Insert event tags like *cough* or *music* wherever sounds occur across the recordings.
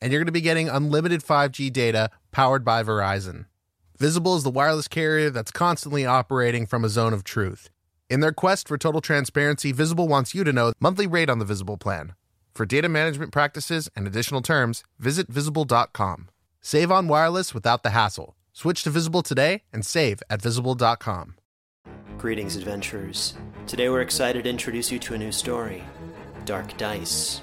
and you're going to be getting unlimited 5G data powered by Verizon. Visible is the wireless carrier that's constantly operating from a zone of truth. In their quest for total transparency, Visible wants you to know monthly rate on the Visible plan. For data management practices and additional terms, visit visible.com. Save on wireless without the hassle. Switch to Visible today and save at visible.com. Greetings, adventurers. Today we're excited to introduce you to a new story Dark Dice,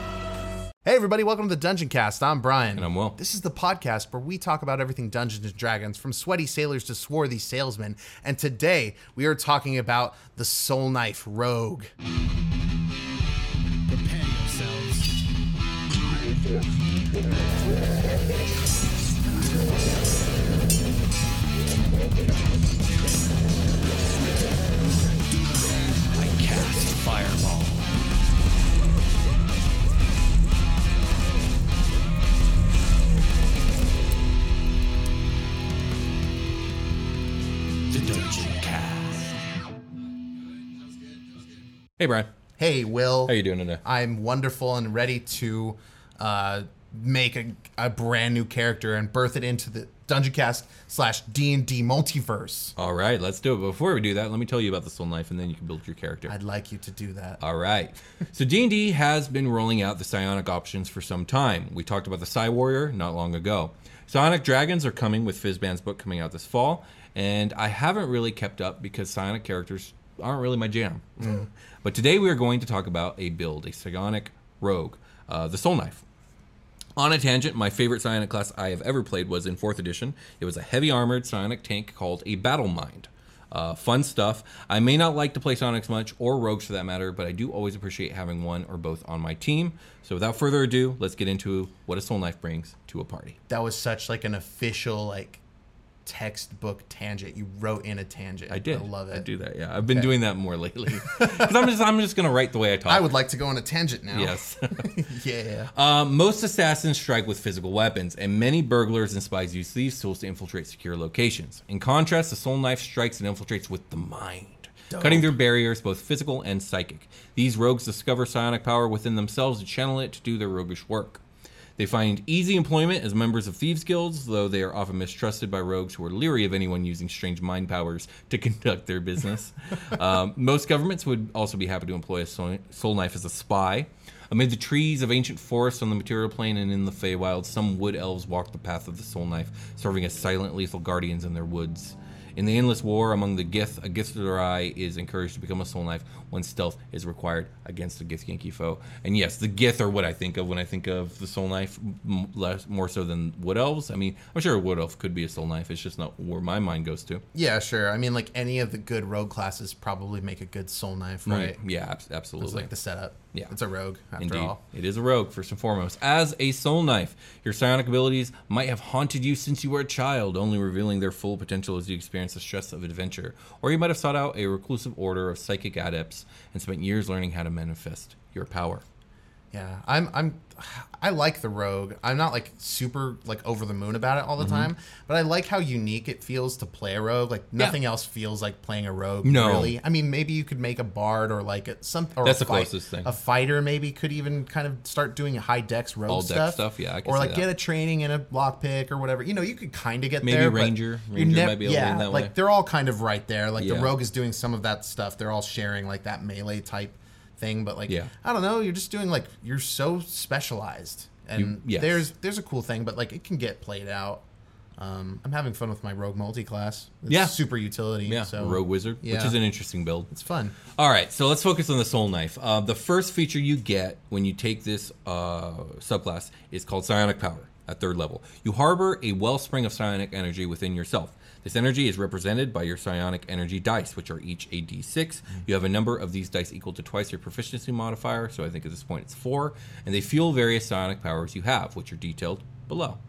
Hey, everybody, welcome to the Dungeon Cast. I'm Brian. And I'm Will. This is the podcast where we talk about everything Dungeons and Dragons, from sweaty sailors to swarthy salesmen. And today we are talking about the Soul Knife Rogue. Prepare yourselves. Hey, Brian. Hey, Will. How you doing today? I'm wonderful and ready to uh, make a, a brand new character and birth it into the Dungeon Cast slash D&D multiverse. All right, let's do it. Before we do that, let me tell you about the Soul Knife, and then you can build your character. I'd like you to do that. All right. So D&D has been rolling out the psionic options for some time. We talked about the Psi Warrior not long ago. Psionic Dragons are coming with Fizban's book coming out this fall, and I haven't really kept up because psionic characters aren't really my jam. *laughs* But today we are going to talk about a build, a psionic rogue, uh, the Soul Knife. On a tangent, my favorite psionic class I have ever played was in 4th edition. It was a heavy armored psionic tank called a Battle Mind. Uh, fun stuff. I may not like to play psionics much, or Rogues for that matter, but I do always appreciate having one or both on my team. So without further ado, let's get into what a Soul Knife brings to a party. That was such like an official like textbook tangent. You wrote in a tangent. I did. I love it. I do that. Yeah, I've been doing that more lately *laughs* because I'm just I'm just gonna write the way I talk. I would like to go on a tangent now. Yes. *laughs* *laughs* yeah. Um, most assassins strike with physical weapons, and many burglars and spies use these tools to infiltrate secure locations. In contrast, the soul knife strikes and infiltrates with the mind, cutting through barriers, both physical and psychic. These rogues discover psionic power within themselves and channel it to do their roguish work. They find easy employment as members of thieves' guilds, though they are often mistrusted by rogues who are leery of anyone using strange mind powers to *laughs* conduct their business. *laughs* um, most governments would also be happy to employ a soul, soul knife as a spy. Amid the trees of ancient forests on the material plane and in the Feywild, some wood elves walk the path of the soul knife, serving as silent, lethal guardians in their woods. In the endless war among the Gith, a Githzerai is encouraged to become a soul knife when stealth is required against a Githyanki foe. And yes, the Gith are what I think of when I think of the soul knife, less more so than wood elves. I mean, I'm sure a wood elf could be a soul knife. It's just not where my mind goes to. Yeah, sure. I mean, like any of the good rogue classes probably make a good soul knife, mm, right? Yeah, abs- It's absolutely. like the setup. Yeah. It's a rogue after Indeed. all. It is a rogue, first and foremost. As a soul knife, your psionic abilities might have haunted you since you were a child, only revealing their full potential as you experience the stress of adventure. Or you might have sought out a reclusive order of psychic adepts and spent years learning how to manifest your power. Yeah, I'm I'm I like the rogue. I'm not like super like over the moon about it all the Mm-hmm. time, but I like how unique it feels to play a rogue. Like nothing else feels like playing a rogue. No. really. I mean, maybe you could make a bard or like a, some. Or That's a the closest thing. A fighter maybe could even kind of start doing high dex rogue All stuff. stuff, yeah, or like get a training in a lockpick or whatever. You know, you could kind of get Maybe there. ranger. Ranger nev- might be able to yeah, lean that like way. they're all kind of right there. Like Yeah. the rogue is doing some of that stuff. They're all sharing like that melee type thing, but like Yeah. I don't know. You're just doing like you're so specialized, and You- yes. there's there's a cool thing, but like it can get played out. Um, I'm having fun with my rogue multi-class. It's Yeah. super utility. Yeah, so rogue wizard, which is an interesting build. It's fun. All right, so let's focus on the soul knife. Uh, the first feature you get when you take this uh, subclass is called psionic power at third level. You harbor a wellspring of psionic energy within yourself. This energy is represented by your psionic energy dice, which are each a d6. You have a number of these dice equal to twice your proficiency modifier, so I think at this point it's four, and they fuel various psionic powers you have, which are detailed below.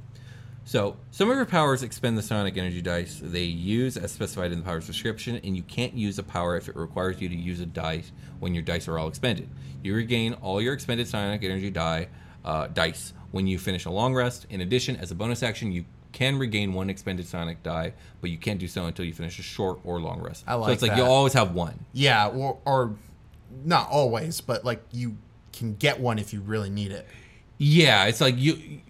So, some of your powers expend the psionic energy dice they use as specified in the power's description, and you can't use a power if it requires you to use a dice when your dice are all expended. You regain all your expended psionic energy die uh, dice when you finish a long rest. In addition, as a bonus action, you can regain one expended psionic die, but you can't do so until you finish a short or long rest. I like so it's like that. you always have one. Yeah, or, or not always, but like you can get one if you really need it. Yeah, it's like you.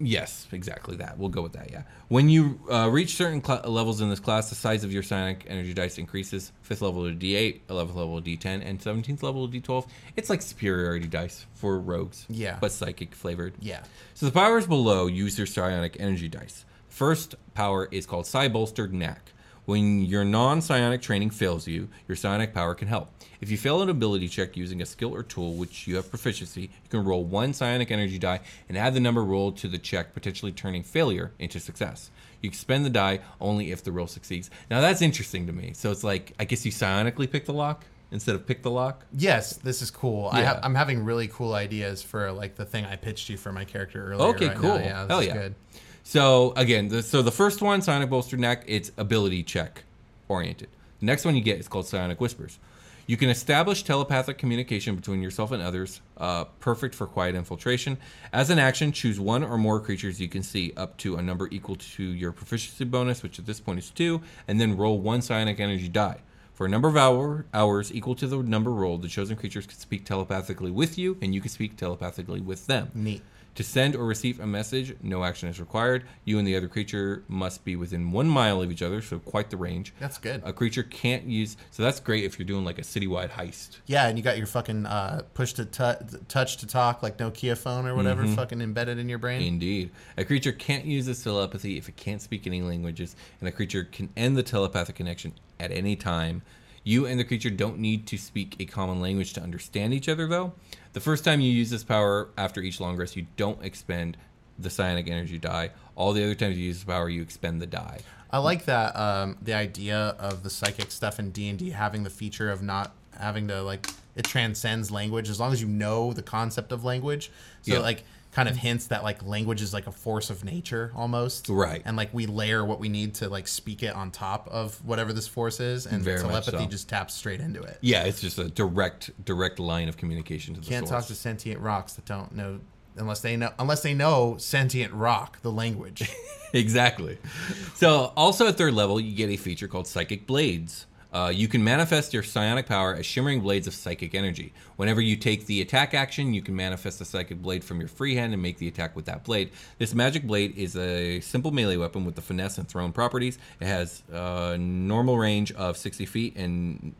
Yes, exactly that. We'll go with that. Yeah. When you uh, reach certain cl- levels in this class, the size of your psionic energy dice increases. Fifth level to D8, 11th level to D10, and 17th level to D12. It's like superiority dice for rogues. Yeah. But psychic flavored. Yeah. So the powers below use your psionic energy dice. First power is called Psi Bolstered Knack. When your non psionic training fails you, your psionic power can help. If you fail an ability check using a skill or tool which you have proficiency, you can roll one psionic energy die and add the number rolled to the check, potentially turning failure into success. You expend the die only if the roll succeeds. Now that's interesting to me. So it's like, I guess you psionically pick the lock instead of pick the lock. Yes, this is cool. I Yeah. have, I'm having really cool ideas for like the thing I pitched you for my character earlier. Okay, right now. cool. Yeah, this Hell yeah. good. So again, the, so the first one, Psionic Bolster Neck, it's ability check oriented. The next one you get is called Psionic Whispers. You can establish telepathic communication between yourself and others, uh, perfect for quiet infiltration. As an action, choose one or more creatures you can see up to a number equal to your proficiency bonus, which at this point is two, and then roll one psionic energy die. For a number of hour, hours equal to the number rolled, the chosen creatures can speak telepathically with you, and you can speak telepathically with them. Neat. To send or receive a message, no action is required. You and the other creature must be within one mile of each other, so quite the range. That's good. A creature can't use, so that's great if you're doing like a citywide heist. Yeah, and you got your fucking uh, push to tou- touch to talk like Nokia phone or whatever Mm-hmm. fucking embedded in your brain. Indeed. A creature can't use its telepathy if it can't speak any languages, and a creature can end the telepathic connection at any time. You and the creature don't need to speak a common language to understand each other, though. The first time you use this power after each long rest, you don't expend the psionic energy die. All the other times you use this power, you expend the die. I like that um, the idea of the psychic stuff in D and D having the feature of not having to like it transcends language as long as you know the concept of language. So Yeah. like kind of mm-hmm. hints that like language is like a force of nature almost. Right. And like we layer what we need to like speak it on top of whatever this force is, and Very telepathy so. just taps straight into it. Yeah, it's just a direct direct line of communication to the Can't source. talk to sentient rocks that don't know unless they know unless they know sentient rock, the language. *laughs* exactly. So, also at third level, you get a feature called Psychic Blades. Uh, you can manifest your psionic power as shimmering blades of psychic energy. Whenever you take the attack action, you can manifest a psychic blade from your free hand and make the attack with that blade. This magic blade is a simple melee weapon with the finesse and thrown properties. It has a normal range of 60 feet and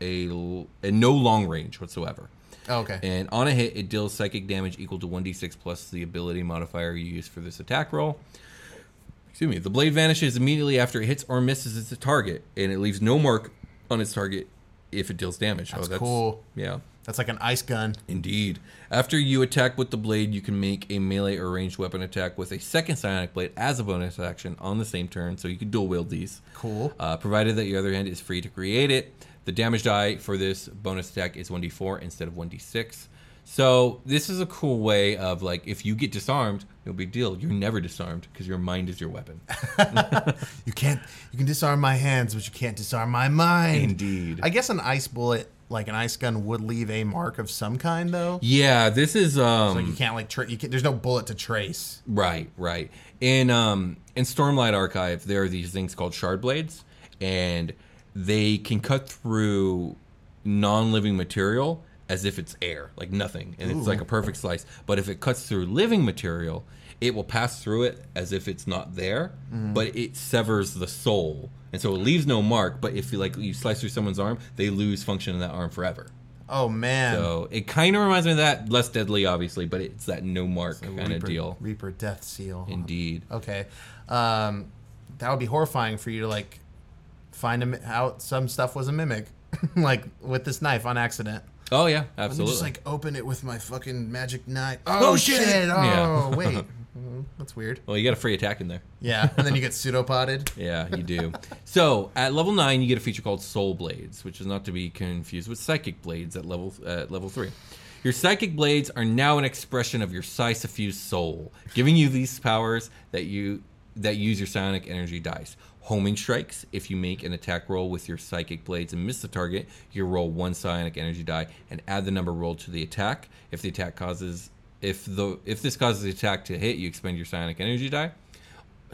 a, and no long range whatsoever. Oh, okay. And on a hit, it deals psychic damage equal to 1d6 plus the ability modifier you use for this attack roll. Excuse me. The blade vanishes immediately after it hits or misses its target, and it leaves no mark on its target if it deals damage. That's cool. Yeah. That's like an ice gun. Indeed. After you attack with the blade, you can make a melee or ranged weapon attack with a second psionic blade as a bonus action on the same turn, so you can dual wield these. Cool. Uh, provided that your other hand is free to create it. The damage die for this bonus attack is 1d4 instead of 1d6. So this is a cool way of like, if you get disarmed, no big deal. You're never disarmed because your mind is your weapon. *laughs* You can't. You can disarm my hands, but you can't disarm my mind. Indeed. I guess an ice bullet like an ice gun would leave a mark of some kind though. Yeah, this is um Like you can't like tra- you can, there's no bullet to trace. Right, right. In um in Stormlight Archive, there are these things called shard blades, and they can cut through non-living material as if it's air, like nothing, and it's like a perfect slice. But if it cuts through living material, it will pass through it as if it's not there, but it severs the soul, and so it leaves no mark. But if you like you slice through someone's arm, they lose function in that arm forever. Oh man. So it kind of reminds me of that, less deadly, obviously, but it's that no mark kind of deal. Reaper Death Seal. Indeed. Okay. Um, that would be horrifying for you to like find out some stuff was a mimic, *laughs* like with this knife on accident. Oh yeah, Let me absolutely. just like open it with my fucking magic knife. Oh, shit! Oh Yeah. wait, *laughs* Mm, that's weird. well, you got a free attack in there. Yeah, and then you get pseudopoded. *laughs* Yeah, you do. so at level nine, you get a feature called Soul Blades, which is not to be confused with Psychic Blades at level at level three. Your psychic blades are now an expression of your psi suffused soul, giving you these powers that you that use your psionic energy dice. Homing strikes. If you make an attack roll with your psychic blades and miss the target, you roll one psionic energy die and add the number rolled to the attack. If the attack causes if the if this causes the attack to hit, you expend your psionic energy die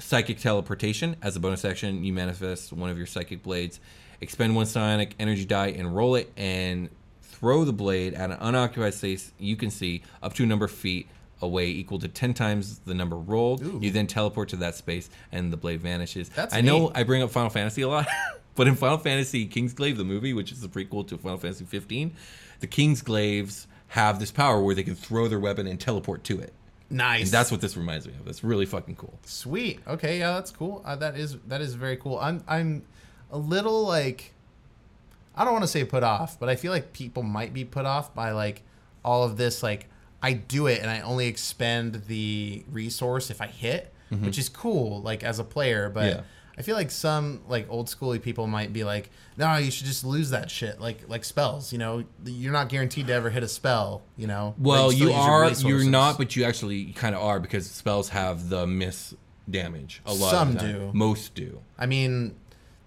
psychic teleportation as a bonus action you manifest one of your psychic blades expend one psionic energy die and roll it and throw the blade at an unoccupied space you can see up to a number of feet away equal to 10 times the number rolled you then teleport to that space and the blade vanishes That's i know i bring up final fantasy a lot *laughs* but in final fantasy King's kingsglaive the movie which is the prequel to final fantasy 15 the King's kingsglaives have this power where they can throw their weapon and teleport to it Nice. and that's what this reminds me of That's really fucking cool Sweet. Okay, yeah, that's cool. Uh, that is that is very cool. I'm I'm a little like I don't want to say put off, but I feel like people might be put off by like all of this like I do it and I only expend the resource if I hit, which is cool like as a player, but Mm-hmm. Yeah. I feel like some like old schooly people might be like, "No, you should just lose that shit." Like like spells, you know, you're not guaranteed to ever hit a spell, you know. Well, still you are. You're not, but you actually kind of are because spells have the miss damage. A lot. Some do. Most do. I mean,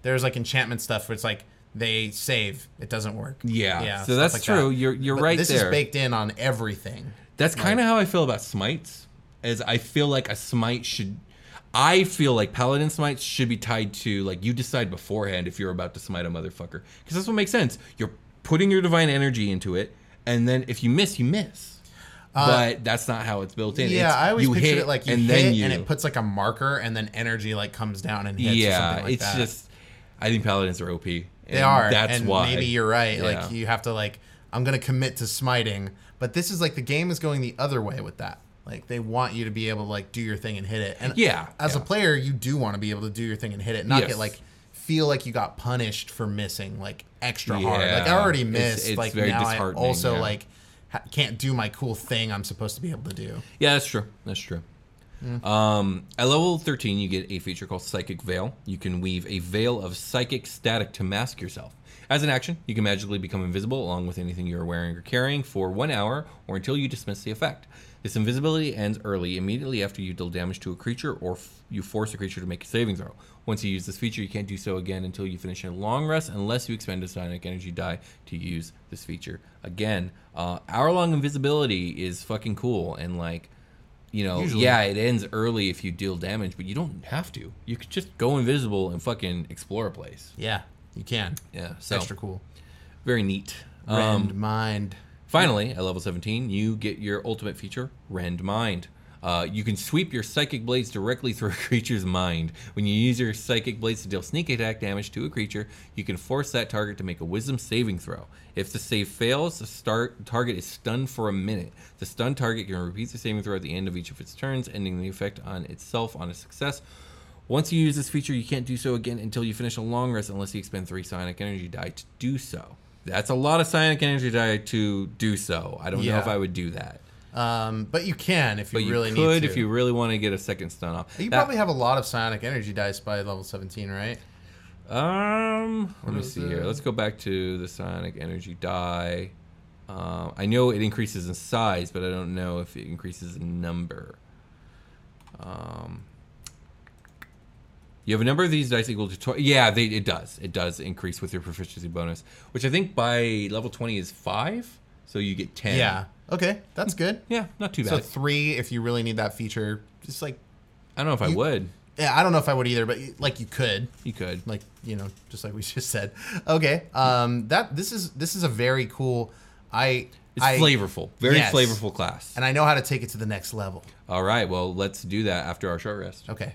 there's like enchantment stuff where it's like they save, it doesn't work. Yeah, yeah so that's like true. that. You're- you're But right This there. is baked in on everything. That's kind of how I feel about smites. As I feel like a smite should. I feel like paladin smites should be tied to like you decide beforehand if you're about to smite a motherfucker because that's what makes sense. You're putting your divine energy into it, and then if you miss, you miss. but that's not how it's built in. Uh, Yeah, It's I always you pictured hit, it like you and hit then you and it puts like a marker and then energy like comes down and hits yeah, something like it's that. just. I think paladins are OP. they are. That's and why. maybe you're right. Yeah. Like you have to like I'm gonna commit to smiting, but this is like the game is going the other way with that. Like they want you to be able to like do your thing and hit it. And Yeah, as yeah. a player, you do want to be able to do your thing and hit it, not Yes. get like feel like you got punished for missing like extra hard. Like I already missed. it's like very now I also yeah. like ha- can't do my cool thing I'm supposed to be able to do. Yeah, that's true. That's true. Um, at level 13, you get a feature called Psychic Veil. You can weave a veil of psychic static to mask yourself. As an action, you can magically become invisible along with anything you're wearing or carrying for one hour or until you dismiss the effect. This invisibility ends early, immediately after you deal damage to a creature or f- you force a creature to make a saving throw. Once you use this feature, you can't do so again until you finish a long rest, unless you expend a psionic energy die to use this feature again. Uh, hour long invisibility is fucking cool, and like, you know, Usually. yeah, it ends early if you deal damage, but you don't have to. You could just go invisible and fucking explore a place. Yeah, you can. Yeah, so extra cool. very neat. Rend Um, mind. finally, at level 17, you get your ultimate feature, Rend Mind. Uh, you can sweep your psychic blades directly through a creature's mind. When you use your psychic blades to deal sneak attack damage to a creature, you can force that target to make a wisdom saving throw. If the save fails, the start target is stunned for a minute. The stunned target can repeat the saving throw at the end of each of its turns, ending the effect on itself on a success. Once you use this feature, you can't do so again until you finish a long rest unless you expend three psionic energy die to do so. That's a lot of psionic energy die to do so. I don't know Yeah. if I would do that. Um, but you can if you But you really could need to. if you really want to get a second stun off. You That- probably have a lot of psionic energy dice by level 17, right? Um, let me see it? here. Let's go back to the psionic energy die. Um, I know it increases in size, but I don't know if it increases in number. Um, You have a number of these dice equal to 20. Yeah, they, it does. It does increase with your proficiency bonus, which I think by level 20 is 5. So you get 10. Yeah. Okay, that's good. Yeah, not too bad. So three, if you really need that feature, just like I don't know if I would. yeah, I don't know if I would either, but like you could, You could. like you know, just like we *laughs* just said. Okay, um, that this is this is a very cool. I It's I, flavorful. Very Yes. flavorful class. and I know how to take it to the next level. All right, well, let's do that after our short rest. Okay.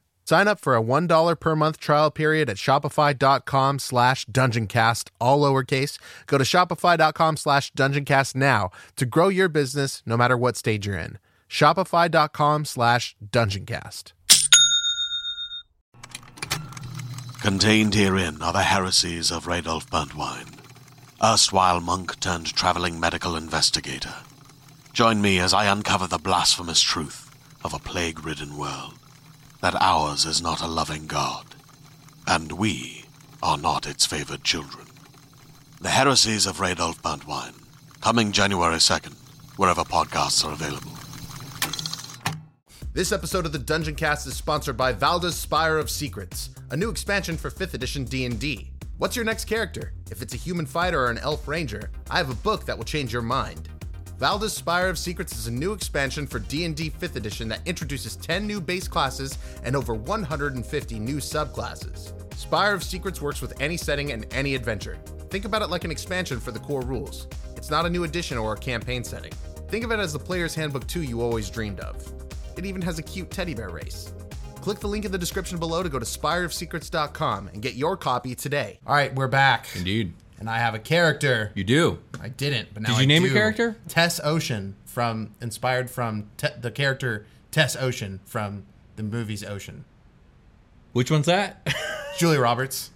Sign up for a $1 per month trial period at shopify.com slash dungeoncast, all lowercase. Go to shopify.com slash dungeoncast now to grow your business no matter what stage you're in. Shopify.com slash dungeoncast. Contained herein are the heresies of Radolf Burntwine, erstwhile monk turned traveling medical investigator. Join me as I uncover the blasphemous truth of a plague ridden world that ours is not a loving God, and we are not its favored children. The heresies of Radolf Burntwine, coming January 2nd, wherever podcasts are available. This episode of the Dungeon Cast is sponsored by Valda's Spire of Secrets, a new expansion for 5th edition D&D. What's your next character? If it's a human fighter or an elf ranger, I have a book that will change your mind. Valda's Spire of Secrets is a new expansion for D&D 5th edition that introduces 10 new base classes and over 150 new subclasses. Spire of Secrets works with any setting and any adventure. Think about it like an expansion for the core rules. It's not a new edition or a campaign setting. Think of it as the player's handbook 2 you always dreamed of. It even has a cute teddy bear race. Click the link in the description below to go to spireofsecrets.com and get your copy today. All right, we're back. Indeed. And I have a character. You do. I didn't, but now Did I you name your character? Tess Ocean from inspired from te- the character Tess Ocean from the movies Ocean. Which one's that? *laughs* Julia Roberts.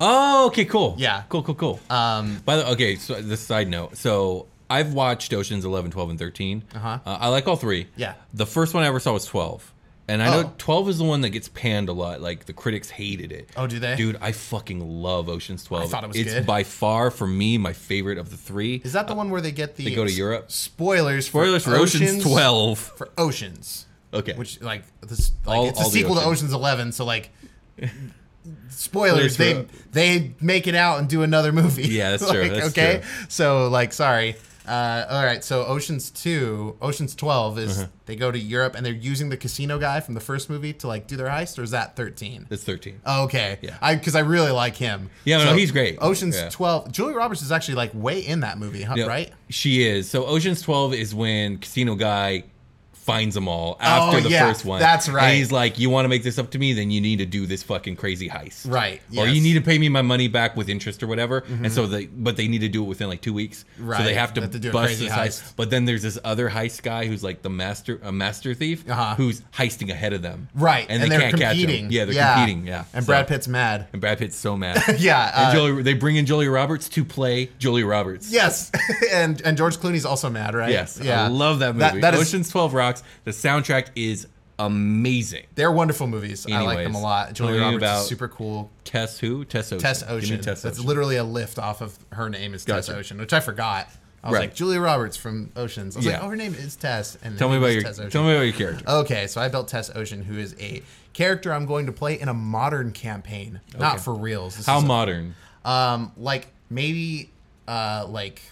oh, okay, cool. Yeah. Cool, cool, cool. Um, By the okay, so this side note. So I've watched Oceans 11, 12, and 13. Uh-huh. Uh, I like all three. Yeah. The first one I ever saw was 12. And I know Oh. 12 is the one that gets panned a lot. Like the critics hated it. Oh, do they? Dude, I fucking love Oceans 12. I thought it was it's good. by far for me my favorite of the three. is that the one where they get the They go to Europe? Spoilers. Spoilers for Oceans 12. For Oceans. Okay. Which like this like All- it's a all the sequel to Oceans. Oceans Eleven, so like spoilers, Spoilers they for- they make it out and do another movie. Yeah, that's *laughs* true, Like, that's okay. true. So like sorry. Uh, all right, so Oceans Two, Oceans Twelve is Uh-huh. they go to Europe and they're using the casino guy from the first movie to like do their heist, or is that thirteen? It's 13. Oh, okay, Yeah. I because I really like him. Yeah, no, he's great. Oceans Yeah. Twelve, Julia Roberts is actually like way in that movie, huh, right? She is. So Ocean's 12 is when Casino Guy finds them all after Oh, the yeah, first one. that's right. And he's like, "You want to make this up to me? Then you need to do this fucking crazy heist, Right, Or you need to pay me my money back with interest or whatever." And so they, but they need to do it within like two weeks. So Right, they have to, they have to do a bust crazy this heist. heist. But then there's this other heist guy who's like the master, a master thief, Uh-huh. who's heisting ahead of them. Right, And, and, they they're can't competing. catch him. Yeah, they're competing. Yeah, and So- Brad Pitt's mad. And Brad Pitt's so mad. *laughs* Yeah, uh, Julia, they bring in Julia Roberts to play Julia Roberts. Yes, *laughs* and and George Clooney's also mad, right? Yes, I love that movie. that is, Ocean's Twelve rocks. The soundtrack is amazing. they're wonderful movies. I like them a lot. Julia Roberts about is super cool. Tess who? Tess Ocean. Tess Ocean. Tess That's Ocean. literally a lift off of her name is Tess Ocean, which I forgot. I was Right. like Julia Roberts from Oceans. I was like, oh, her name is Tess. And Tell me about your. Tess Ocean. Tell me about your character. Okay, so I built Tess Ocean, who is a character I'm going to play in a modern campaign, not for reals. This How is a- modern? um, like maybe, uh, like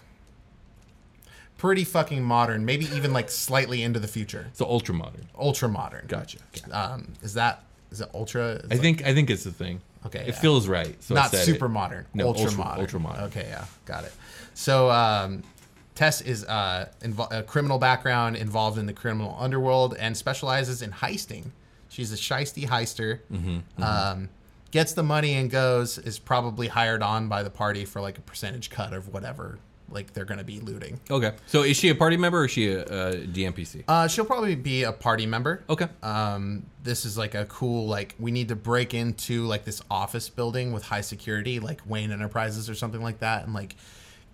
pretty fucking modern. Maybe even like slightly into the future. So ultra modern. Ultra modern. Gotcha. Um, is that is it ultra? It's I like- think I think it's the thing. Okay, It yeah. feels right. So not super it. modern. No, ultra, ultra- modern. ultra modern. Okay, yeah, got it. So um, Tess is uh, invo- a criminal background involved in the criminal underworld and specializes in heisting. She's a shisty heister. Mm-hmm, Um, gets the money and goes. Is probably hired on by the party for like a percentage cut of whatever like they're going to be looting. Okay. So is she a party member or is she a, a DMPC? Uh, she'll probably be a party member. okay. um, this is like a cool like we need to break into like this office building with high security like wayne enterprises or something like that and like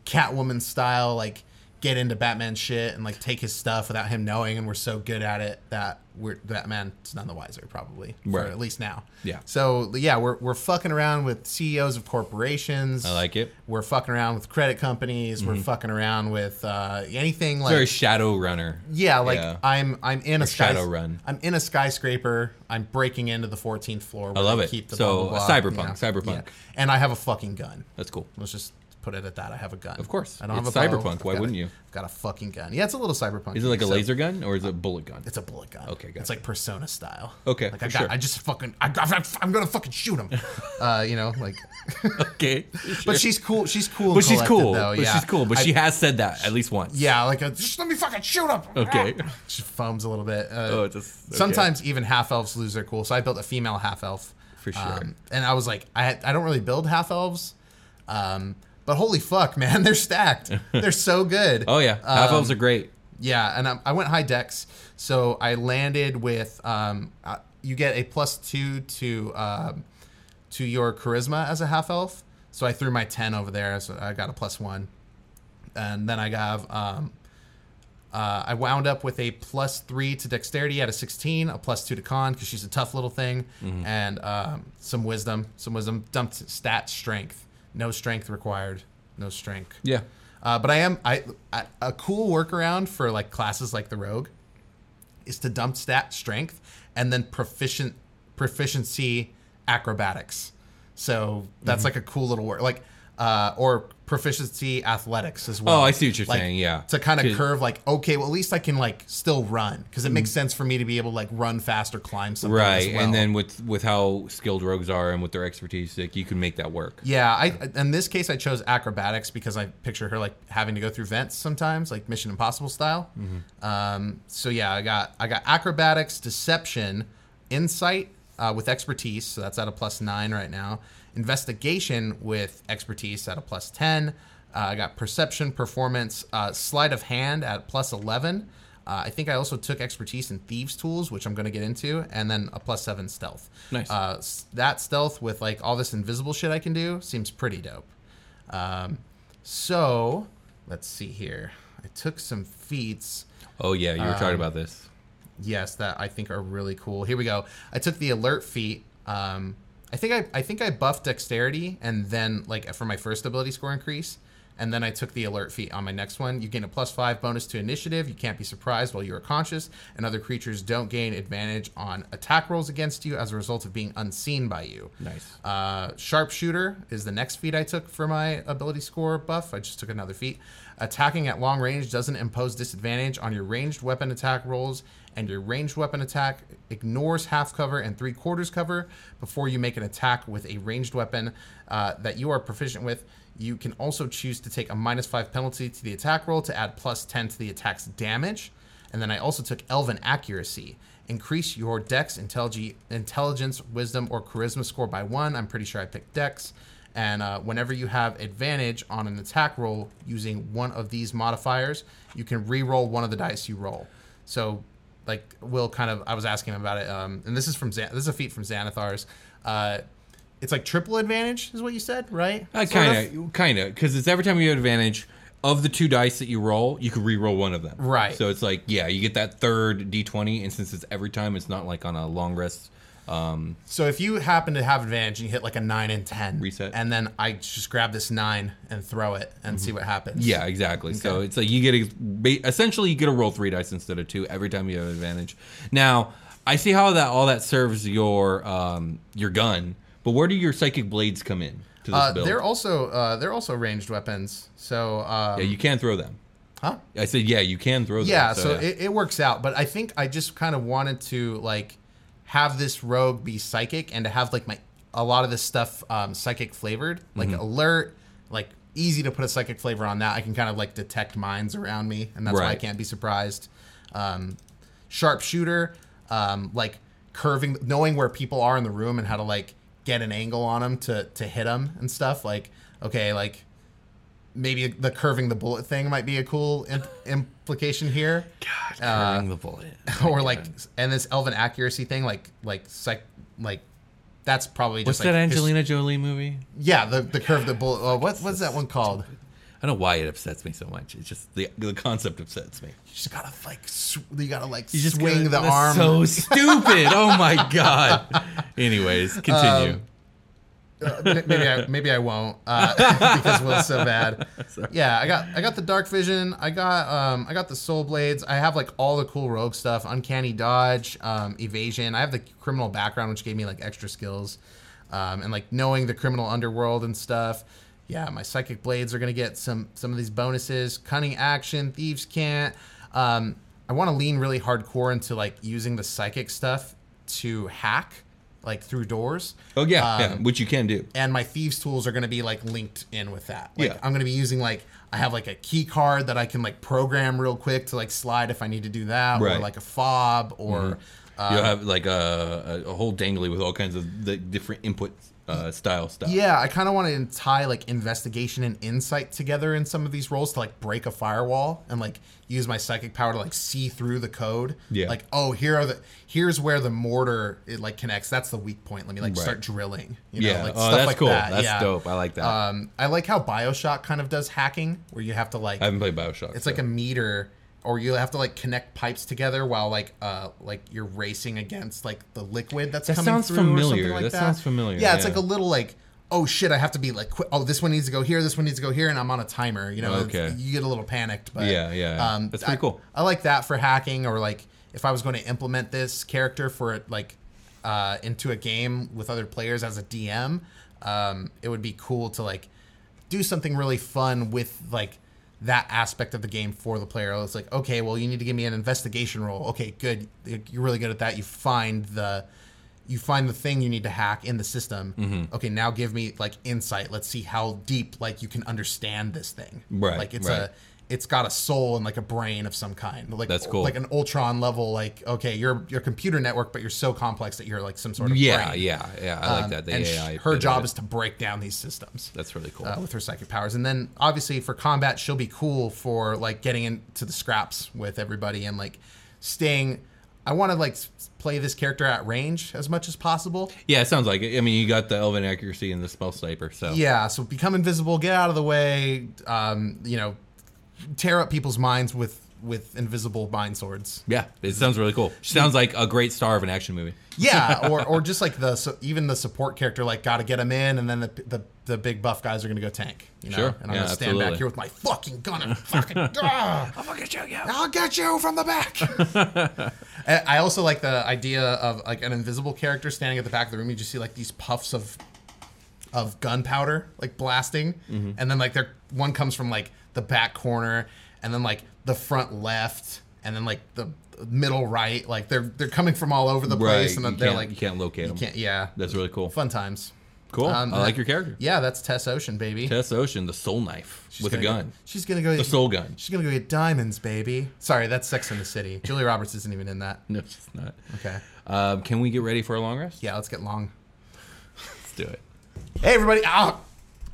catwoman style like get into batman shit and like take his stuff without him knowing and we're so good at it that we're batman's none the wiser probably for Right. at least now Yeah. so yeah we're, we're fucking around with ceos of corporations I like it. we're fucking around with credit companies we're fucking around with uh, anything like Very shadow runner. yeah, like Yeah. I'm I'm in a Or sky, Shadowrun. I'm in a skyscraper. I'm breaking into the 14th floor. where love they it. Keep the So, blah, blah, blah, cyberpunk, cyberpunk. And I have a fucking gun. That's cool. Let's just put it at that. I have a gun. Of course. I don't It's have a cyberpunk. Why wouldn't you? I've got a fucking gun. Yeah, it's a little cyberpunk. Is it like a laser gun or is it a bullet gun? It's a bullet gun. Okay, gotcha. It's like Persona style. Okay, Like I got. sure. I just fucking. I, I'm gonna fucking shoot him. *laughs* uh, you know, like. *laughs* okay. But she's cool. She's cool. But she's cool. Though. But yeah. she's cool. But I- she has said that at least once. Yeah, like a, just let me fucking shoot him. Okay. She foams a little bit. Uh, Oh, just- okay. sometimes even half elves lose their cool. So I built a female half elf For sure. and I was like, I I don't really build half elves, um, but holy fuck, man, *laughs* they're stacked. they're so good. Oh yeah. Half Um, elves are great. Yeah, and I, I went high dex, so I landed with um, uh, you get a plus two to um, to your charisma as a half elf. So I threw my ten over there, so I got a plus one, and then I got um, uh, I wound up with a plus three to dexterity at a sixteen, a plus two to con because she's a tough little thing, and um, some wisdom, some wisdom. Dumped stat strength, no strength required, no strength. Yeah. Uh, but I am I, I a cool workaround for like classes like the rogue is to dump stat strength and then proficient proficiency acrobatics. So that's Mm-hmm. like a cool little work like uh, or proficiency athletics as well. Oh, I see what you're Like, saying, yeah. To kind of curve like okay, well at least I can like still run because it makes sense for me to be able to like run fast or climb something. Mm. Right. as well. And then with with how skilled rogues are and with their expertise, like you can make that work. Yeah, I in this case I chose acrobatics because I picture her like having to go through vents sometimes, like Mission Impossible style. Um, so yeah, I got I got acrobatics, deception, insight uh, with expertise, so that's at a plus nine right now. Investigation with expertise at a plus ten. Uh, I got perception, performance, uh, sleight of hand at plus eleven. Uh, I think I also took expertise in thieves tools, which I'm going to get into, and then a plus seven stealth. Nice. Uh, that stealth with like all this invisible shit I can do seems pretty dope. Um, so let's see here. I took some feats. Oh yeah, you were Um, talking about this. Yes, that I think are really cool. Here we go. I took the alert feat. Um, I think I I think I buffed dexterity and then like for my first ability score increase, and then I took the alert feat on my next one. You gain a plus five bonus to initiative. You can't be surprised while you are conscious, and other creatures don't gain advantage on attack rolls against you as a result of being unseen by you. Nice. Uh, sharpshooter is the next feat I took for my ability score buff. I just took another feat. Attacking at long range doesn't impose disadvantage on your ranged weapon attack rolls, and your ranged weapon attack ignores half cover and three quarters cover before you make an attack with a ranged weapon uh, that you are proficient with. You can also choose to take a minus five penalty to the attack roll to add plus 10 to the attack's damage. And then I also took Elven Accuracy. Increase your Dex, intellig- Intelligence, Wisdom, or Charisma score by one. I'm pretty sure I picked Dex. And uh, whenever you have advantage on an attack roll using one of these modifiers, you can re-roll one of the dice you roll. So, like Will kind of, I was asking him about it, um, and this is from Xan- this is a feat from Xanathar's. Uh, it's like triple advantage, is what you said, right? Uh, kind of, kind of, because it's every time you have advantage of the two dice that you roll, you can re-roll one of them. Right. So it's like, yeah, you get that third d20, and since it's every time, it's not like on a long rest. Um, So if you happen to have advantage and you hit like a nine and ten, Reset. and then I just grab this nine and throw it and see what happens. yeah, exactly. So it's like you get a, essentially you get to roll three dice instead of two every time you have advantage. Now, I see how that all that serves your um your gun, but where do your psychic blades come in to this Uh, build? they're also uh, they're also ranged weapons. So um, yeah, you can throw them. huh? I said, yeah, you can throw them. Yeah, so, It, it works out. But I think I just kind of wanted to like have this rogue be psychic and to have like my a lot of this stuff um, psychic flavored, like Mm-hmm. alert, like easy to put a psychic flavor on that. I can kind of like detect minds around me, and that's why I can't be surprised. Um, sharpshooter, um, like curving, knowing where people are in the room and how to like get an angle on them to to hit them and stuff. Like okay, like maybe the curving the bullet thing might be a cool imp- implication here. God, Curving the bullet. *laughs* or like and this elven accuracy thing like like psych like that's probably What's just like that his- Angelina Jolie movie? yeah the the curve the bullet oh, what what's that one called I don't know why it upsets me so much. It's just the the concept upsets me. you just gotta like sw- you gotta like You just swing gotta- the that's arm So *laughs* stupid. oh my god. Anyways, continue. Um, Uh, maybe I maybe I won't uh, *laughs* because Will's so bad. *laughs* Yeah, I got I got the dark vision. I got um I got the soul blades. I have like all the cool rogue stuff, uncanny dodge, um, evasion. I have the criminal background, which gave me like extra skills, um, and like knowing the criminal underworld and stuff. Yeah, my psychic blades are gonna get some some of these bonuses. Cunning action, thieves can't. Um, I want to lean really hardcore into like using the psychic stuff to hack like through doors oh yeah, yeah, um, which you can do. and my thieves tools are going to be like linked in with that. Like Yeah. I'm going to be using like I have like a key card that I can like program real quick to like slide if I need to do that, or Right. Mm-hmm. like a fob, or uh, You'll have like a, a, whole dangly with all kinds of the different input uh, style stuff. yeah. I kind of want to tie like investigation and insight together in some of these roles to like break a firewall and like use my psychic power to like see through the code. Yeah. Like oh here are the here's where the mortar it like connects. That's the weak point. Let me like Right. start drilling. You know, Yeah. like oh, stuff that's like cool. that. That's yeah. dope. I like that. Um, I like how Bioshock kind of does hacking, where you have to like I haven't played Bioshock. it's like a meter or you have to like connect pipes together while like uh like you're racing against like the liquid that's That coming sounds through or something like That that. sounds familiar, Yeah, it's yeah. like a little like oh shit, I have to be like oh this one needs to go here, this one needs to go here, and I'm on a timer. You know, Okay. you get a little panicked, but Yeah, yeah, yeah. um, That's pretty I- cool. I like that for hacking or like if I was going to implement this character for it like uh, into a game with other players as a DM, um, it would be cool to like do something really fun with like that aspect of the game for the player. It's like, okay, well, you need to give me an investigation roll. Okay, good. You're really good at that. You find the you find the thing you need to hack in the system. Mm-hmm. Okay, now give me like insight. Let's see how deep like you can understand this thing. Right, Like it's right. a it's got a soul and like a brain of some kind. Like That's cool. Like an Ultron level. Like okay, you're you're computer network, but you're so complex that you're like some sort of yeah, brain. yeah, yeah. I like Um, that. The and AI. her job it. is to break down these systems That's really cool. uh, with her psychic powers. And then obviously for combat, she'll be cool for like getting into the scraps with everybody and like staying. I want to like play this character at range as much as possible. yeah, it sounds like it. I mean, you got the elven accuracy and the spell sniper. So Yeah, so become invisible, get out of the way. Um, you know, tear up people's minds with with invisible mind swords. yeah, it sounds really cool. She sounds like a great star of an action movie. Yeah, *laughs* or or just like the so even the support character, like got to get him in, and then the the the big buff guys are gonna go tank. You know, Sure. and I'm Yeah, gonna stand absolutely. back here with my fucking gun and fucking. *laughs* ah, I'll get you. I'll get you from the back. *laughs* I also like the idea of like an invisible character standing at the back of the room. You just see like these puffs of of gunpowder like blasting, Mm-hmm. and then like there one comes from like the back corner, and then like the front left, and then like the middle right. Like they're they're coming from all over the place, Right. and You then they're like you can't locate you them. Can't, yeah, That's really cool. fun times. Cool. Um, I like your character. Yeah, that's Tess Ocean, baby. Tess Ocean, the soul knife She's with a gun. Go, she's gonna go. The soul gun. She's gonna go get diamonds, baby. Sorry, that's Sex in the City. *laughs* Julia Roberts isn't even in that. No, it's not. Okay. Um, can we get ready for a long rest? Yeah, let's get long. Let's do it. Hey, everybody! Ah,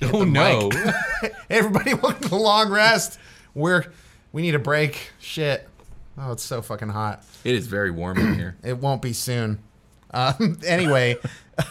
Oh no! *laughs* *laughs* everybody! Welcome to the long rest. We're we need a break. Shit. Oh, it's so fucking hot. it is very warm in here. *clears throat* It won't be soon. Um, *laughs* anyway,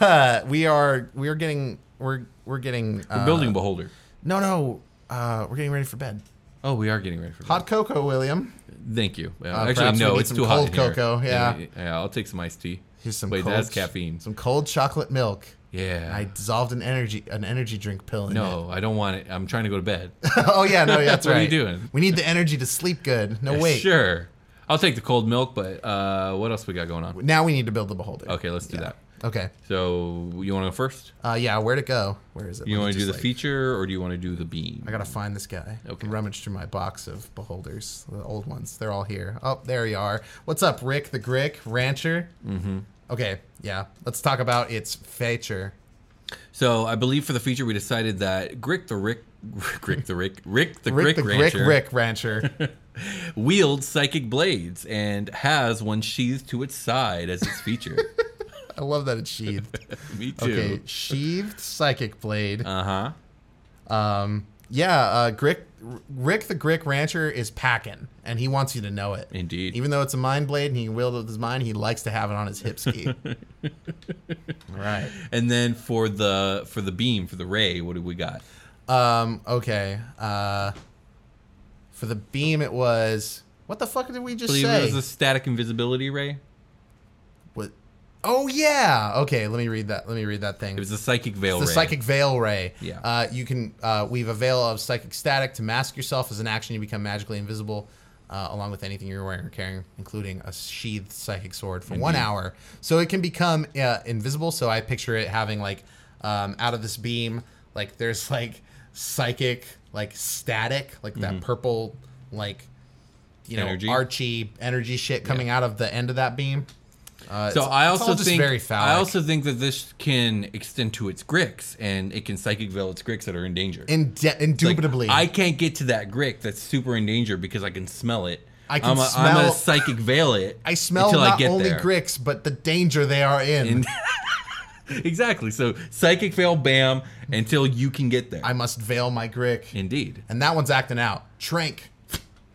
uh, we are we are getting we're we're getting uh, We're building Beholder. No, no. Uh, we're getting ready for bed. Oh, we are getting ready for bed. Hot cocoa, William. Thank you. Uh, actually, perhaps we no, need it's some too cold hot. in here. cocoa, yeah. yeah. I'll take some iced tea. Here's some Wait, cold, that's caffeine. Some cold chocolate milk. Yeah. I dissolved an energy an energy drink pill in no, I don't want it. I'm trying to go to bed. *laughs* oh yeah, no, yeah, *laughs* that's What are right. you doing? We need the energy to sleep good. No wait. Sure. I'll take the cold milk, but uh, what else we got going on? Now we need to build the beholder. Okay, let's do that. Okay. So you want to go first? Uh, yeah. Where'd it go? Where is it? You want to do the like- feature or do you want to do the beam? I gotta find this guy. Okay. Rummage through my box of beholders, the old ones. They're all here. Oh, there you are. What's up, Rick the Grick Rancher? Mm-hmm. Okay, yeah. Let's talk about its feature. So I believe for the feature we decided that Grick the Rick, *laughs* Grick the Rick, Rick the Rick Grick the Rancher Grick Rick Rancher. *laughs* wields psychic blades and has one sheathed to its side as its feature. *laughs* I love that it's sheathed. Me too. Okay, sheathed psychic blade. Uh huh. Um, yeah, uh, Grick, Rick the Grick Rancher is packing, and he wants you to know it. Indeed. Even though it's a mind blade and he can wield it with his mind, he likes to have it on his hip ski. *laughs* right. And then for the for the beam for the ray, what do we got? Um, okay. Uh, for the beam, it was. What the fuck did we just believe say? it was a static invisibility ray. Oh yeah. Okay, let me read that. Let me read that thing. It was a psychic veil the ray. psychic veil ray. Yeah. Uh, you can uh, weave a veil of psychic static to mask yourself as an action. You become magically invisible, uh, along with anything you're wearing or carrying, including a sheathed psychic sword, for one hour. So it can become uh, invisible. So I picture it having like um, out of this beam, like there's like psychic, like static, like that purple, like you know, Energy. Archie energy shit coming out of the end of that beam. Uh, So I also think. I also think that this can extend to its gricks and it can psychic veil its gricks that are in danger. Inde- Like, indubitably. I can't get to that grick that's super in danger because I can smell it. I can I'm a, I'm smell- a psychic veil it. *gasps* I smell not I only there. gricks, but the danger they are in. And- *laughs* exactly. So psychic veil, bam, until you can get there. I must veil my grick. Indeed. And that one's acting out. Trank.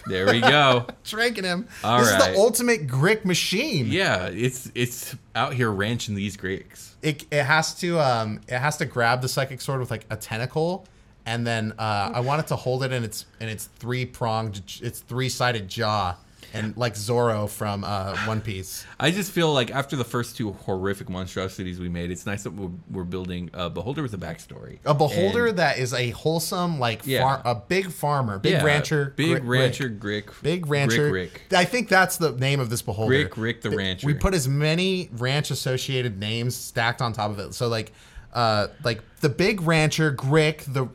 There we go. *laughs* Tranking him. All this is the ultimate grick machine. yeah, it's it's out here ranching these gricks. It, it has to um it has to grab the psychic sword with like a tentacle and then uh, I want it to hold it in its in its three pronged its three sided jaw and like Zoro from uh, One Piece. I just feel like after the first two horrific monstrosities we made, it's nice that we're, we're building a beholder with a backstory. A beholder And- that is a wholesome like Yeah. far, a big farmer, big yeah, rancher, big rancher Rick. rancher, Grick, Big Rancher. Rick, Rick. I think that's the name of this beholder. Rick, Rick the Th- Rancher. We put as many ranch associated names stacked on top of it. So like uh like the big rancher Grick, the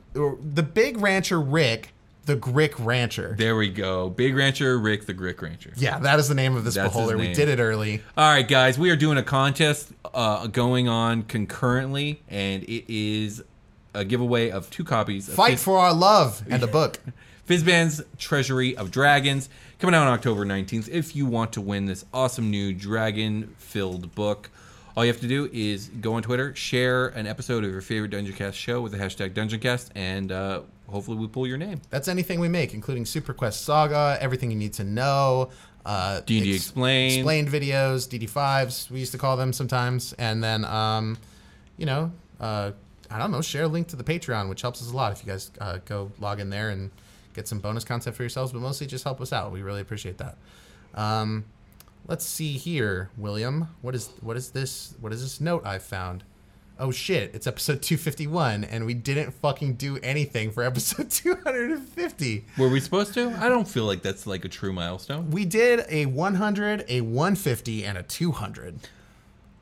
the big rancher Rick, the Grick Rancher. There we go. Big rancher, Rick the Grick rancher. Yeah, that is the name of this That's beholder. We did it early. All right, guys, we are doing a contest uh, going on concurrently, and it is a giveaway of two copies of Fight Fizz- for our love and a book. *laughs* Fizban's Treasury of Dragons coming out on October 19th. If you want to win this awesome new dragon filled book, all you have to do is go on Twitter, share an episode of your favorite Dungeoncast show with the hashtag DungeonCast, and uh, hopefully we pull your name. That's anything we make, including Superquest Saga, everything you need to know. Uh, D&D Explained. explained videos, DD5s, we used to call them sometimes, and then, um, you know, uh, I don't know, share a link to the Patreon, which helps us a lot if you guys uh, go log in there and get some bonus content for yourselves, but mostly just help us out. We really appreciate that. Um, let's see here, William. What is what is this? What is this note I found? Oh shit! It's episode 251, and we didn't fucking do anything for episode *laughs* 250. Were we supposed to? I don't feel like that's like a true milestone. We did a 100, a 150, and a 200,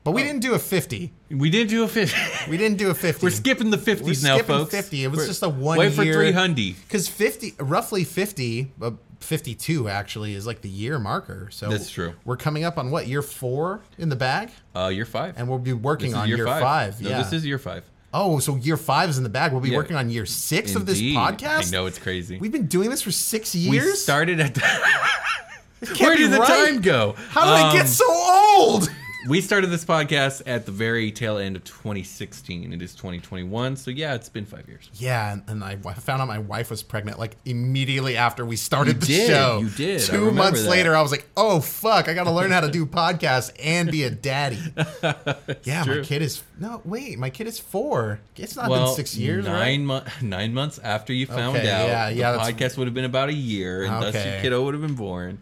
but we didn't do a 50. We didn't do a 50. *laughs* We didn't do a 50. We're skipping the 50s We're now, skipping folks. 50. It was We're- just a one Wait for year- 300. Because 50, roughly 50, uh, 52 actually is like the year marker. So That's true. We're coming up on what year four in the bag, Uh, year five. and we'll be working on year, five. No, yeah. this is year five. oh, so year five is in the bag. We'll be Yeah. working on year six of this Indeed. podcast. I know it's crazy. We've been doing this for six We years. started at *laughs* Where be did the right. time go? How did I Um, get so old? We started this podcast at the very tail end of 2016. It is 2021, so yeah, it's been five years. Yeah, and, and I found out my wife was pregnant like immediately after we started You the did, show. you did. Two months that. later, I was like, "Oh fuck, I got to learn how to do podcasts and be a daddy." *laughs* yeah, my kid is no wait, my kid is four. It's not well, been six years, nine right? months, nine months after you found Okay, out, yeah, yeah, the podcast would have been about a year, and thus your Okay. kiddo would have been born.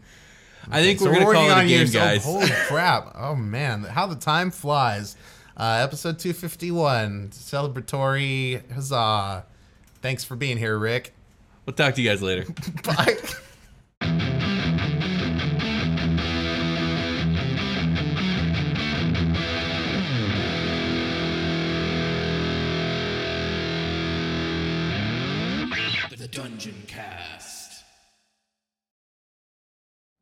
I think we're, we're gonna call it a game, oh, guys. Oh, holy crap! Oh man, how the time flies. Uh, episode 251, celebratory huzzah! Thanks for being here, Rick. We'll talk to you guys later. *laughs* Bye. Dungeoncast.